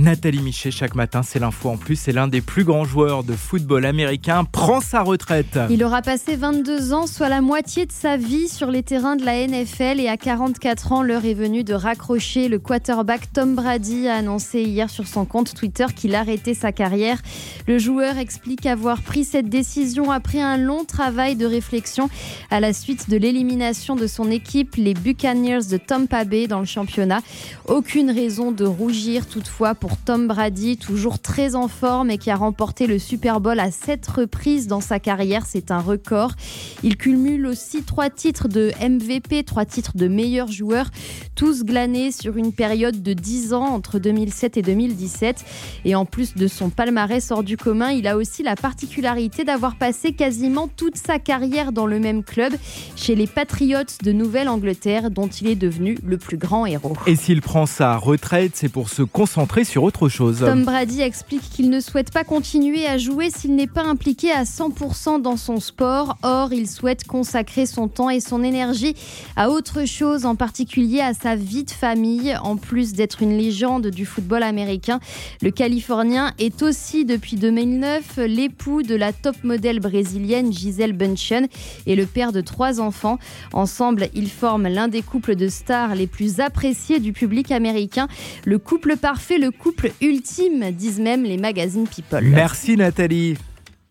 Nathalie Michet, chaque matin, c'est l'info en plus. C'est l'un des plus grands joueurs de football américain. Prend sa retraite. Il aura passé 22 ans, soit la moitié de sa vie sur les terrains de la NFL. Et à 44 ans, l'heure est venue de raccrocher. Le quarterback Tom Brady a annoncé hier sur son compte Twitter qu'il arrêtait sa carrière. Le joueur explique avoir pris cette décision après un long travail de réflexion à la suite de l'élimination de son équipe, les Buccaneers de Tampa Bay, dans le championnat. Aucune raison de rougir toutefois pour Tom Brady, toujours très en forme et qui a remporté le Super Bowl à sept reprises dans sa carrière. C'est un record. Il cumule aussi trois titres de MVP, trois titres de meilleur joueur, tous glanés sur une période de 10 ans entre 2007 et 2017. Et en plus de son palmarès hors du commun, il a aussi la particularité d'avoir passé quasiment toute sa carrière dans le même club, chez les Patriots de Nouvelle-Angleterre, dont il est devenu le plus grand héros. Et s'il prend sa retraite, c'est pour se concentrer sur autre chose. Tom Brady explique qu'il ne souhaite pas continuer à jouer s'il n'est pas impliqué à 100% dans son sport. Or, il souhaite consacrer son temps et son énergie à autre chose, en particulier à sa vie de famille. En plus d'être une légende du football américain, le Californien est aussi depuis 2009 l'époux de la top modèle brésilienne Gisèle Bunchen et le père de trois enfants. Ensemble, ils forment l'un des couples de stars les plus appréciés du public américain. Le couple parfait, le couple ultime, disent même les magazines People. Merci Nathalie.